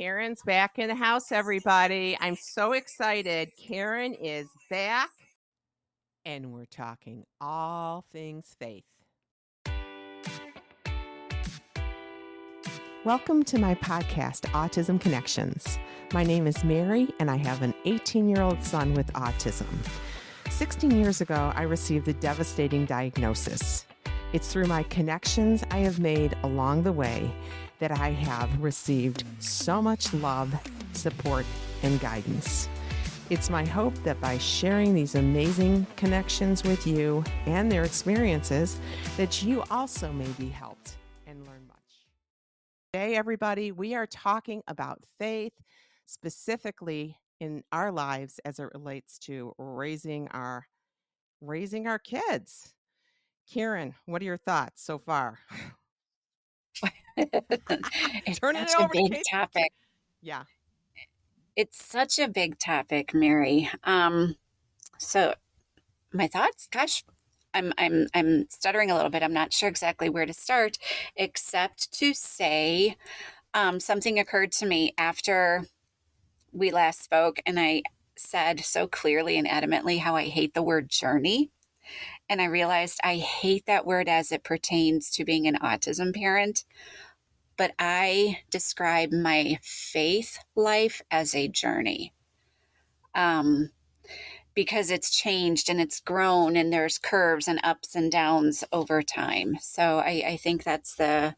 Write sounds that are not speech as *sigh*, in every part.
Karyn's back in the house, everybody. I'm so excited. Karyn is back, and we're talking all things faith. Welcome to my podcast, Autism Connections. My name is Mary, and I have an 18 year old son with autism. 16 years ago, I received a devastating diagnosis. It's through my connections I have made along the way that I have received so much love, support, and guidance. It's my hope that by sharing these amazing connections with you and their experiences, that you also may be helped and learn much. Today, everybody, we are talking about faith, specifically in our lives as it relates to raising our raising our kids. Karyn, what are your thoughts so far? *laughs* it's Turning such it a big topic. Yeah. It's such a big topic, Mary. Um, so my thoughts, gosh, I'm I'm I'm stuttering a little bit. I'm not sure exactly where to start, except to say um, something occurred to me after we last spoke, and I said so clearly and adamantly how I hate the word journey. And I realized I hate that word as it pertains to being an autism parent but I describe my faith life as a journey. Um, because it's changed and it's grown and there's curves and ups and downs over time. So I, I think that's the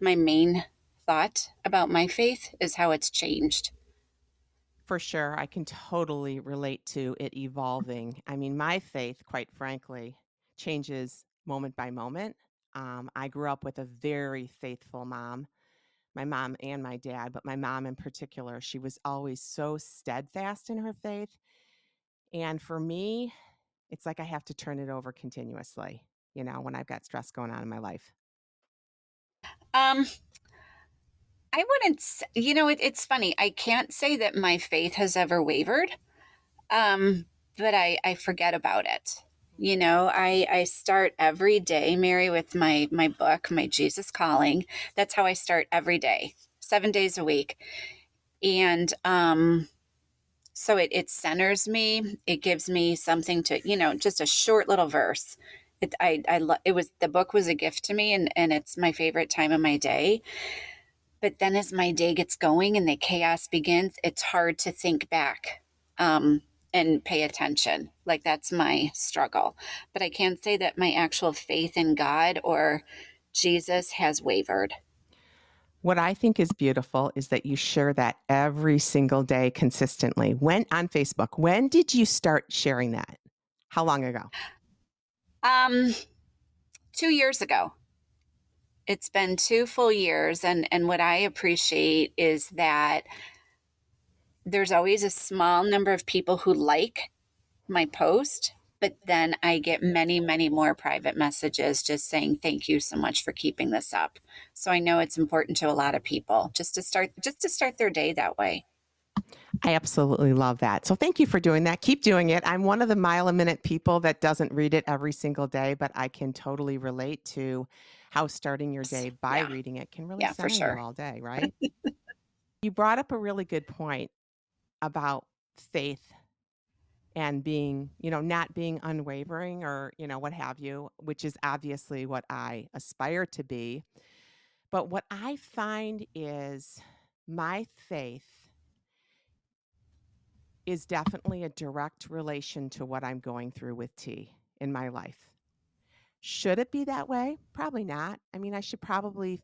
my main thought about my faith is how it's changed. For sure. I can totally relate to it evolving. I mean, my faith, quite frankly, changes moment by moment. Um, I grew up with a very faithful mom, my mom and my dad, but my mom in particular, she was always so steadfast in her faith. And for me, it's like I have to turn it over continuously, you know, when I've got stress going on in my life. Um, I wouldn't, you know, it, it's funny. I can't say that my faith has ever wavered, um, but I, I forget about it you know i i start every day mary with my my book my jesus calling. That's how i start every day seven days a week. And um so it, it centers me. It gives me something to you know just a short little verse. It i i lo- it was the book was a gift to me and and it's my favorite time of my day. But then as my day gets going and the chaos begins it's hard to think back um and pay attention. Like that's my struggle. But I can't say that my actual faith in God or Jesus has wavered. What I think is beautiful is that you share that every single day consistently. When on Facebook, when did you start sharing that? How long ago? Um 2 years ago. It's been 2 full years and and what I appreciate is that there's always a small number of people who like my post, but then I get many, many more private messages just saying thank you so much for keeping this up. So I know it's important to a lot of people just to start just to start their day that way. I absolutely love that. So thank you for doing that. Keep doing it. I'm one of the mile a minute people that doesn't read it every single day, but I can totally relate to how starting your day by yeah. reading it can really yeah, sure. you all day, right? *laughs* you brought up a really good point about faith and being, you know, not being unwavering or, you know, what have you, which is obviously what I aspire to be. But what I find is my faith is definitely a direct relation to what I'm going through with T in my life. Should it be that way? Probably not. I mean, I should probably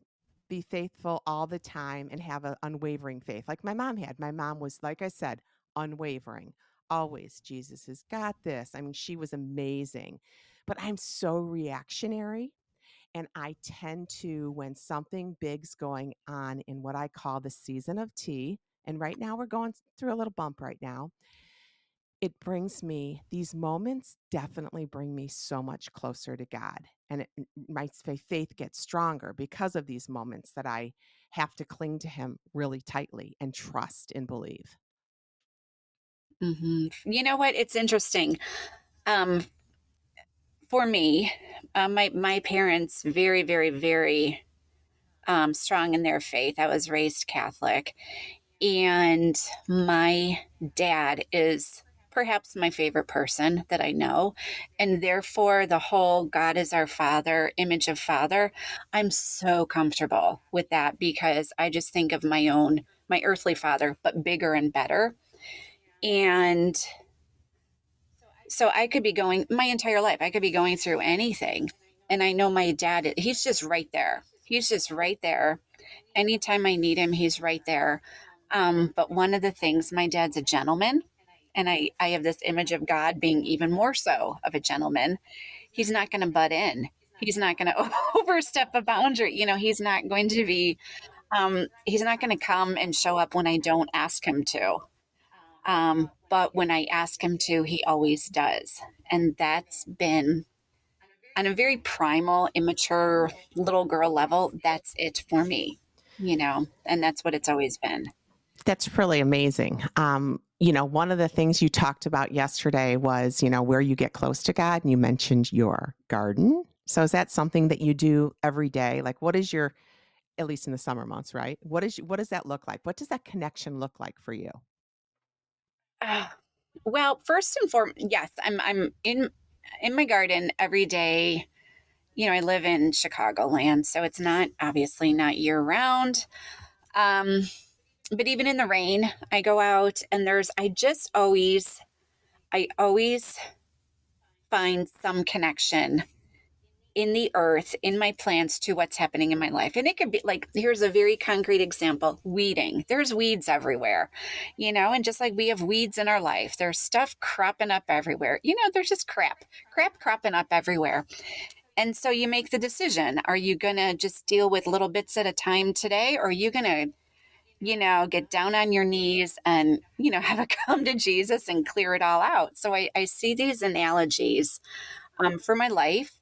be faithful all the time and have an unwavering faith like my mom had. My mom was, like I said, unwavering. Always, Jesus has got this. I mean, she was amazing. But I'm so reactionary. And I tend to, when something big's going on in what I call the season of T, and right now we're going through a little bump right now, it brings me, these moments definitely bring me so much closer to God and it, my faith gets stronger because of these moments that I have to cling to Him really tightly and trust and believe. Mm-hmm. You know what? It's interesting. Um, for me, uh, my my parents very, very, very um, strong in their faith. I was raised Catholic. And my dad is perhaps my favorite person that I know. And therefore, the whole God is our Father image of Father, I'm so comfortable with that because I just think of my own, my earthly father, but bigger and better. And so I could be going my entire life, I could be going through anything. And I know my dad, he's just right there. He's just right there. Anytime I need him, he's right there. Um, but one of the things, my dad's a gentleman, and I, I have this image of God being even more so of a gentleman. He's not going to butt in. He's not going *laughs* to overstep a boundary. You know, he's not going to be, um, he's not going to come and show up when I don't ask him to. Um, but when I ask him to, he always does. And that's been on a very primal, immature little girl level. That's it for me, you know, and that's what it's always been. That's really amazing. Um, you know, one of the things you talked about yesterday was, you know, where you get close to God, and you mentioned your garden. So is that something that you do every day? Like, what is your, at least in the summer months, right? What is what does that look like? What does that connection look like for you? Uh, well, first and foremost, yes, I'm I'm in in my garden every day. You know, I live in Chicagoland, so it's not obviously not year round. Um, but even in the rain, I go out and there's, I just always, I always find some connection in the earth, in my plants to what's happening in my life. And it could be like, here's a very concrete example weeding. There's weeds everywhere, you know, and just like we have weeds in our life, there's stuff cropping up everywhere. You know, there's just crap, crap cropping up everywhere. And so you make the decision are you going to just deal with little bits at a time today, or are you going to you know, get down on your knees and, you know, *laughs* have a come to Jesus and clear it all out. So I, I see these analogies um, for my life.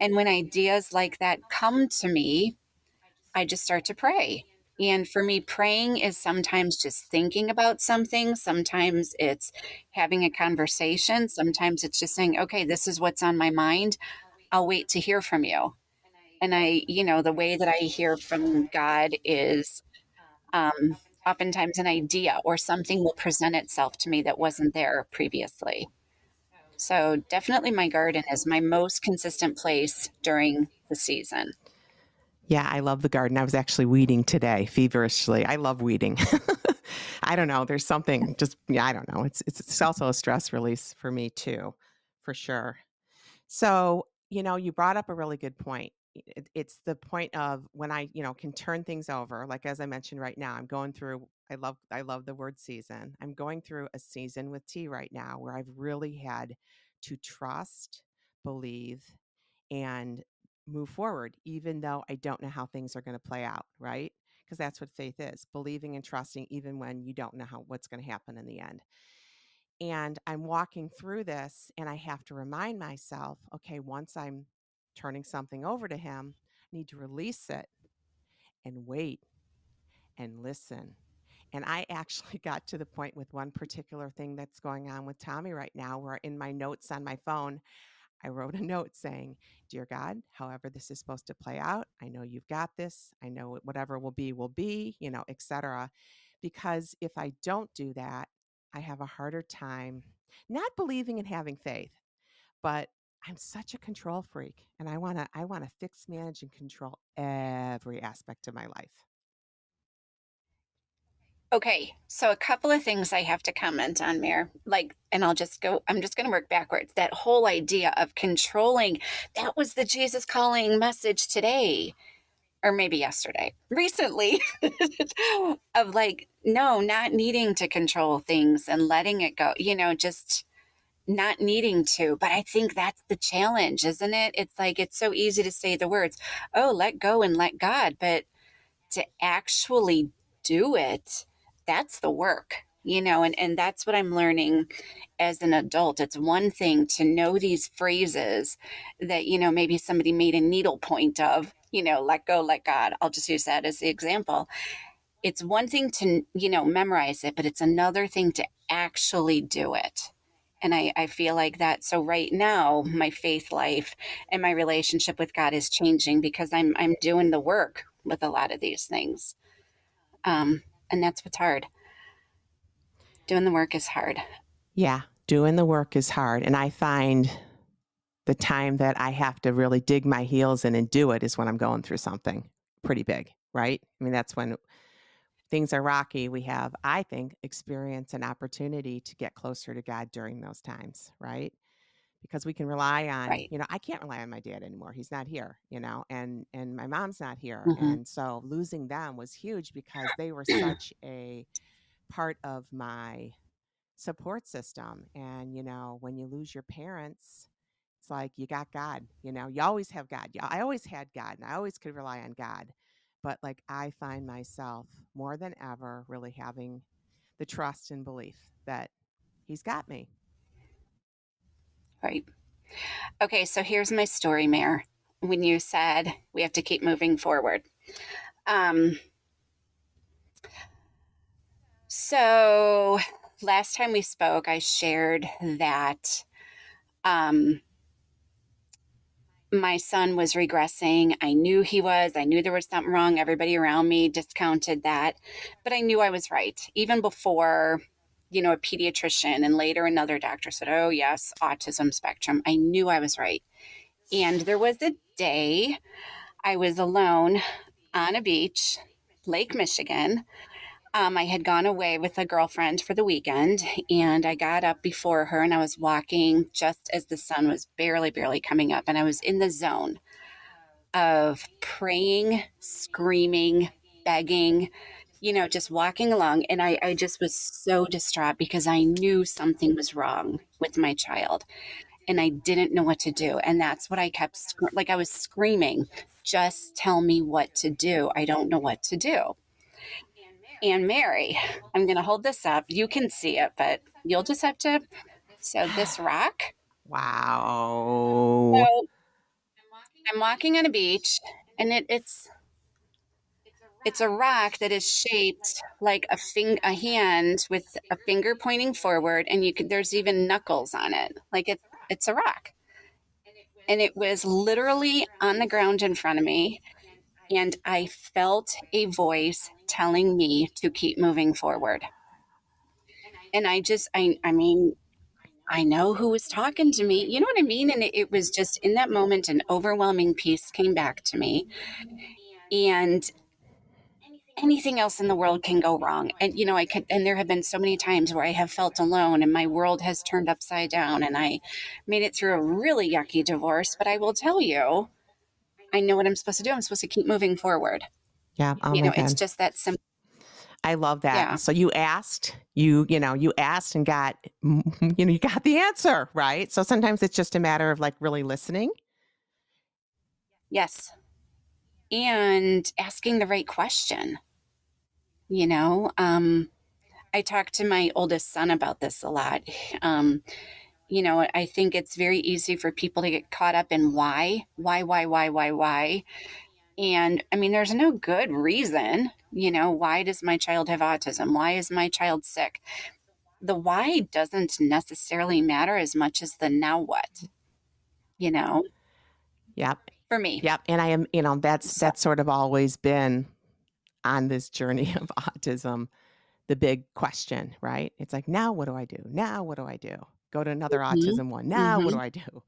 And when ideas like that come to me, I just start to pray. And for me, praying is sometimes just thinking about something. Sometimes it's having a conversation. Sometimes it's just saying, okay, this is what's on my mind. I'll wait to hear from you. And I, you know, the way that I hear from God is um, oftentimes an idea or something will present itself to me that wasn't there previously. So, definitely my garden is my most consistent place during the season. Yeah, I love the garden. I was actually weeding today feverishly. I love weeding. *laughs* I don't know. There's something just yeah, I don't know. It's, it's it's also a stress release for me too, for sure. So, you know, you brought up a really good point it, it's the point of when I, you know, can turn things over. Like as I mentioned right now, I'm going through. I love I love the word season. I'm going through a season with T right now where I've really had to trust, believe, and move forward, even though I don't know how things are going to play out. Right? Because that's what faith is: believing and trusting, even when you don't know how what's going to happen in the end. And I'm walking through this, and I have to remind myself, okay, once I'm turning something over to him, need to release it and wait and listen. And I actually *laughs* got to the point with one particular thing that's going on with Tommy right now, where in my notes on my phone, I wrote a note saying, Dear God, however this is supposed to play out, I know you've got this. I know whatever will be, will be, you know, etc. Because if I don't do that, I have a harder time not believing and having faith, but I'm such a control freak and I want to I want to fix manage and control every aspect of my life. Okay, so a couple of things I have to comment on, Mary. Like, and I'll just go, I'm just going to work backwards. That whole idea of controlling, that was the Jesus calling message today, or maybe yesterday, *laughs* recently, of like, no, not needing to control things and letting it go, you know, just not needing to. But I think that's the challenge, isn't it? It's like it's so easy to say the words, oh, let go and let God. But to actually do it, that's the work you know and, and that's what i'm learning as an adult it's one thing to know these phrases that you know maybe somebody made a needle point of you know let go let god i'll just use that as the example it's one thing to you know memorize it but it's another thing to actually do it and I, I feel like that so right now my faith life and my relationship with god is changing because i'm i'm doing the work with a lot of these things. Um, and that's what's hard. Doing the work is hard. Yeah, doing the work is hard. And I find the time that I have to really dig my heels in and do it is when I'm going through something pretty big, right? I mean, that's when things are rocky. We have, I think, experience and opportunity to get closer to God during those times, right? Because we can rely on, Right. you know, I can't rely on my dad anymore. He's not here, you know, and and my mom's not here. Mhm. And so losing them was huge because they were *clears throat* such a part of my support system. And, you know, when you lose your parents, it's like you got God, you know, you always have God. I always had God and I always could rely on God. But like I find myself more than ever really having the trust and belief that He's got me. Right. Okay, so here's my story, Mary. When you said we have to keep moving forward. Um, so last time we spoke, I shared that um, my son was regressing. I knew he was. I knew there was something wrong. Everybody around me discounted that, but I knew I was right. Even before, you know, a pediatrician and later another doctor said, oh, yes, autism spectrum. I knew I was right. And there was a day I was alone on a beach, Lake Michigan. Um, I had gone away with a girlfriend for the weekend, and I got up before her and I was walking just as the sun was barely, barely coming up. And I was in the zone of praying, screaming, begging, you know, just walking along. And I, I just was so distraught because I knew something was wrong with my child and I didn't know what to do. And that's what I kept, like, I was screaming, just tell me what to do. I don't know what to do. And Mary, I'm going to hold this up. You can see it, but you'll just have to. So, this *gasps* rock. Wow. So, I'm walking on a beach, and it, it's it's a rock that is shaped like a fing a hand with a finger pointing forward, and you could there's even knuckles on it. Like it's it's a rock, and it was literally on the ground in front of me, and I felt a voice telling me to keep moving forward. And I just I I mean I know who was talking to me. You know what I mean? And it, it was just in that moment, an overwhelming peace came back to me. And anything else in the world can go wrong. And, you know, I could, and there have been so many times where I have felt alone and my world has turned upside down and I made it through a really yucky divorce. But I will tell you, I know what I'm supposed to do. I'm supposed to keep moving forward. Yeah. Oh you know, it's just that simple. I love that. Yeah. So you asked, you, you know, you asked and got, *laughs* you know, you got the answer, right? So sometimes it's just a matter of like really listening. Yes. And asking the right question. You know, um, I talk to my oldest son about this a lot. Um, you know, I think it's very easy for people to get caught up in why, why, why, why, why, why. And I mean, there's no good reason, you know, why does my child have autism? Why is my child sick? The why doesn't necessarily matter as much as the now what, you know, Yep. for me. Yep. And I am, you know, that's So- that's sort of always been on this journey *laughs* of autism, the big question, right? It's like, now what do I do? Now what do I do? Go to another Mhm. autism one. Now what do I do?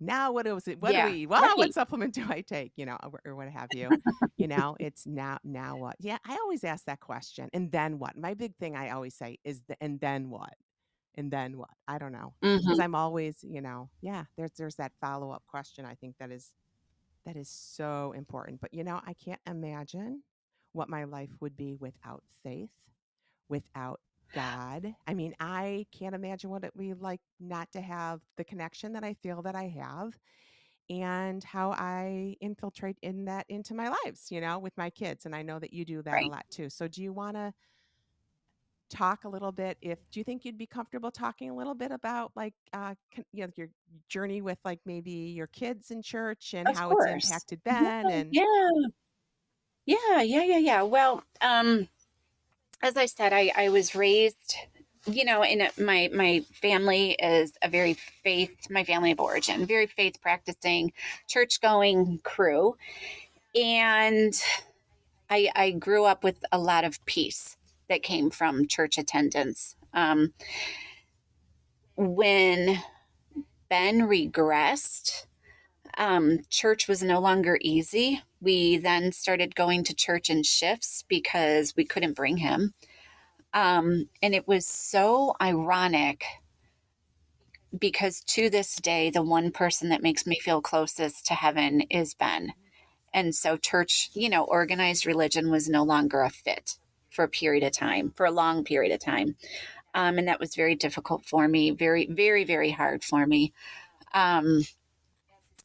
Now what is it? What Yeah, do we? Well, right. what supplement do I take? You know, or, or what have you? you *laughs* know, it's now now what? Yeah, I always ask that question. And then what? My big thing I always say is the and then what? And then what? I don't know because I'm always, you know, yeah, there's there's that follow up question. I think that is that is so important. But you know, I can't imagine what my life would be without faith, without God. I mean, I can't imagine what it would be like not to have the connection that I feel that I have and how I infiltrate in that into my lives, you know, with my kids. And I know that you do that a lot too. So do you want to talk a little bit if do you think you'd be comfortable talking a little bit about like uh you know your journey with like maybe your kids in church and Of how course. it's impacted Ben and Yeah. Yeah, yeah, yeah, yeah. Well, um, as I said, I, I was raised, you know, in a, my my family is a very faith, my family of origin, very faith practicing, church going crew, and I, I grew up with a lot of peace that came from church attendance. Um, when Ben regressed, um, church was no longer easy. We then started going to church in shifts because we couldn't bring him. Um, and it was so ironic because to this day, the one person that makes me feel closest to heaven is Ben. And so, church, you know, organized religion was no longer a fit for a period of time, for a long period of time. Um, and that was very difficult for me, very, very, very hard for me um,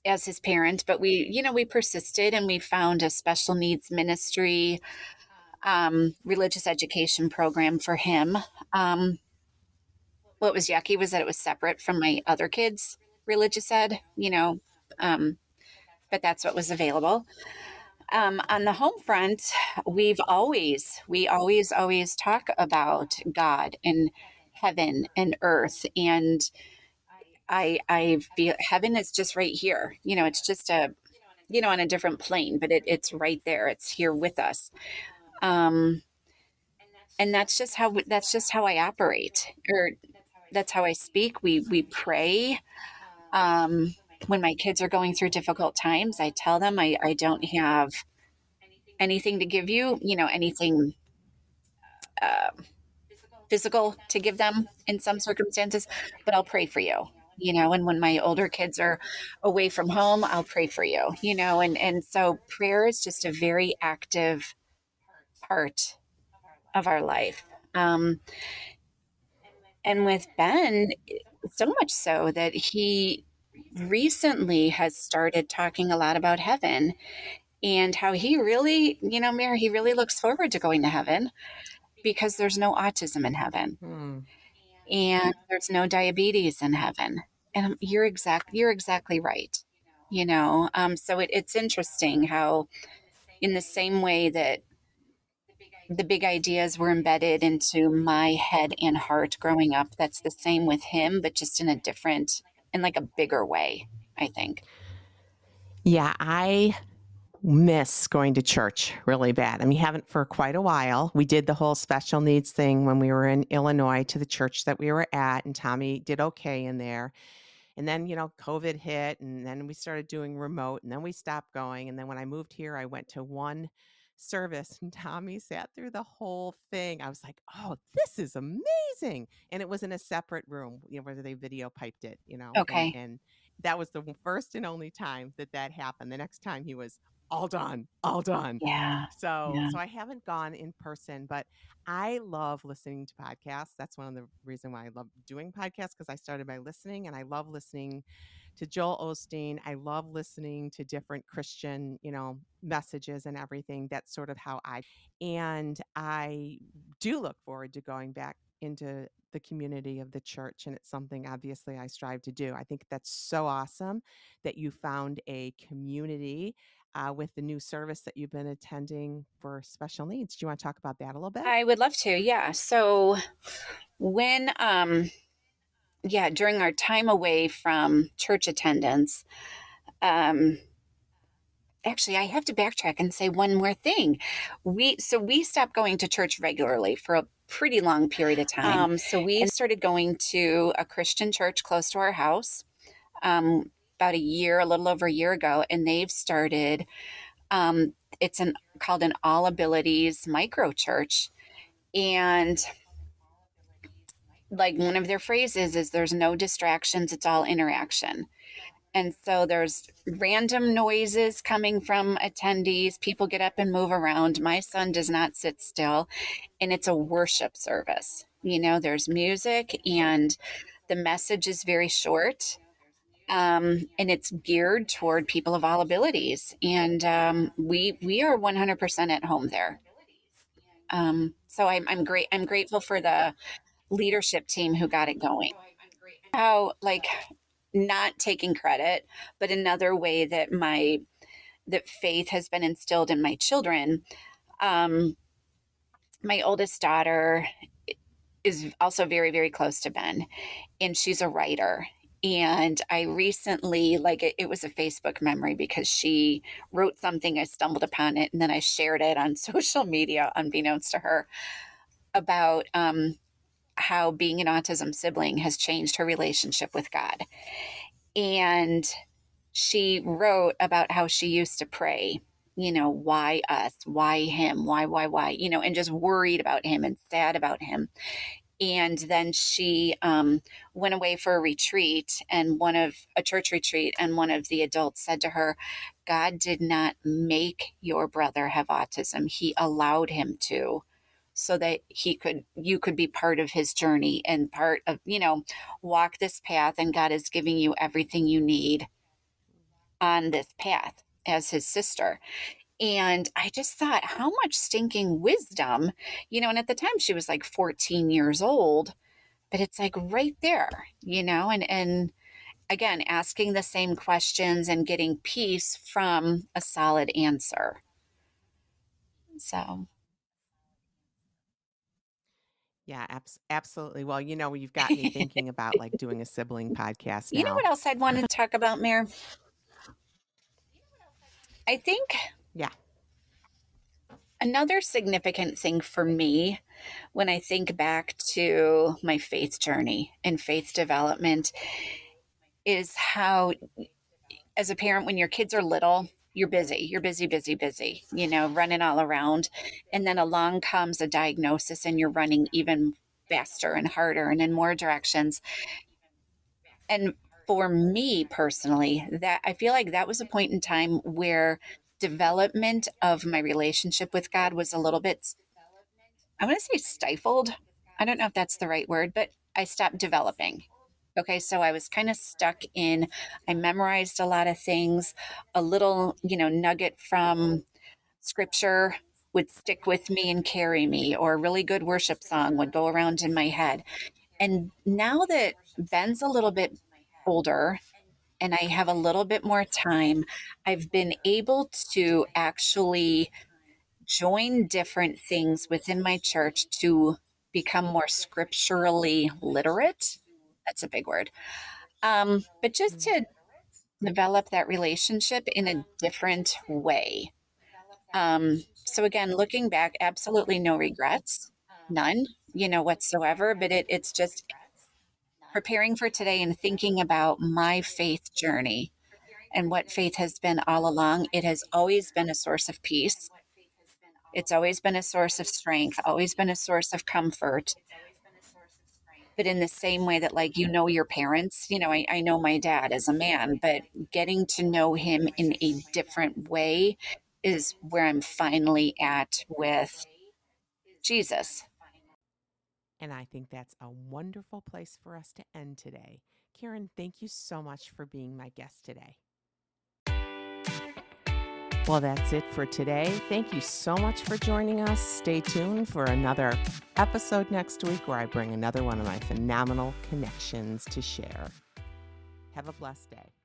as his parent. But we, you know, we persisted and we found a special needs ministry, um, religious education program for him. Um, what was yucky was that it was separate from my other kids' religious ed, you know, um, but that's what was available. Um, on the home front, we've always, we always, always talk about God and heaven and earth. And I, I feel heaven is just right here. You know, it's just a, you know, on a different plane, but it, it's right there. It's here with us. Um, and that's just how that's just how I operate, or that's how I speak. We we pray. Um, when my kids are going through difficult times, I tell them I, I don't have anything to give you, you know, anything uh, physical to give them in some circumstances, but I'll pray for you, you know, and when my older kids are away from home, I'll pray for you, you know, and, and so prayer is just a very active part of our life. Um, and with Ben, so much so that he recently has started talking a lot about heaven and how he really, you know, Mary, he really looks forward to going to heaven because there's no autism in heaven. Hmm. And there's no diabetes in heaven. And you're exact you're exactly right. You know, um, so it, it's interesting how in the same way that the big ideas were embedded into my head and heart growing up. That's the same with him, but just in a different, in like a bigger way, I think. Yeah, I miss going to church really bad. I mean, haven't for quite a while. We did the whole special needs thing when we were in Illinois to the church that we were at, and Tommy did okay in there. And then, you know, COVID hit, and then we started doing remote, and then we stopped going. And then when I moved here, I went to one service and Tommy sat through the whole thing. I was like, "Oh, this is amazing!" And it was in a separate room, you know, where they video piped it, you know. Okay. And, and that was the first and only time that that happened. The next time he was all done, all done. Yeah. So, yeah. so I haven't gone in person, but I love listening to podcasts. That's one of the reason why I love doing podcasts because I started by listening, and I love listening to Joel Osteen. I love listening to different Christian, you know, messages and everything. That's sort of how I, and I do look forward to going back into the community of the church. And it's something obviously I strive to do. I think that's so awesome that you found a community uh, with the new service that you've been attending for special needs. Do you want to talk about that a little bit? I would love to. Yeah. So when, um, yeah, during our time away from church attendance, um, actually, I have to backtrack and say one more thing. We so we stopped going to church regularly for a pretty long period of time. Um, so we started going to a Christian church close to our house um, about a year, a little over a year ago, and they've started. Um, it's an called an All Abilities Micro Church, and like one of their phrases is there's no distractions it's all interaction and so there's random noises coming from attendees people get up and move around my son does not sit still and it's a worship service you know there's music and the message is very short um, and it's geared toward people of all abilities and um, we we are 100% at home there um, so I'm, I'm great i'm grateful for the leadership team who got it going. How, like, not taking credit, but another way that my that faith has been instilled in my children. Um, my oldest daughter is also very very close to Ben, and she's a writer. And I recently, like, it, it was a Facebook memory because she wrote something, I stumbled upon it, and then I shared it on *laughs* social media, unbeknownst to her, about um, how being an autism sibling has changed her relationship with God. And she wrote about how she used to pray, you know, why us? Why him? Why, why, why? You know, and just worried about him and sad about him. And then she um, went away for a retreat and one of a church retreat. And one of the adults said to her, God did not make your brother have autism, he allowed him to so that he could you could be part of his journey and part of you know walk this path and god is giving you everything you need on this path as his sister and i just thought how much stinking wisdom you know and at the time she was like 14 years old but it's like right there you know and and again asking the same questions and getting peace from a solid answer so Yeah, abs- absolutely. Well, you know, you've got me thinking about like *laughs* doing a sibling podcast You know what else I'd want to talk about, Mary? I think Yeah. another significant thing for me when I think back to my faith journey and faith development is how, as a parent, when your kids are little, you're busy, you're busy, busy, busy, you know, running all around. And then along comes a diagnosis and you're running even faster and harder and in more directions. And for me personally, that I feel like that was a point in time where development of my relationship with God was a little bit, I want to say stifled. I don't know if that's the right word, but I stopped developing. Okay, so I was kind of stuck in, I memorized a lot of things, a little, you know, nugget from scripture would stick with me and carry me, or a really good worship song would go around in my head. And now that Ben's a little bit older and I have a little bit more time, I've been able to actually join different things within my church to become more scripturally literate. That's a big word. Um, but just to develop that relationship in a different way. Um, so again, looking back, absolutely no regrets, none, you know, whatsoever. But it, it's just preparing for today and thinking about my faith journey and what faith has been all along. It has always been a source of peace. It's always been a source of strength, always been a source of comfort. But in the same way that, like, you know, your parents, you know, I, I know my dad as a man, but getting to know him in a different way is where I'm finally at with Jesus. And I think that's a wonderful place for us to end today. Karyn, thank you so much for being my guest today. Well, that's it for today. Thank you so much for joining us. Stay tuned for another episode next week where I bring another one of my phenomenal connections to share. Have a blessed day.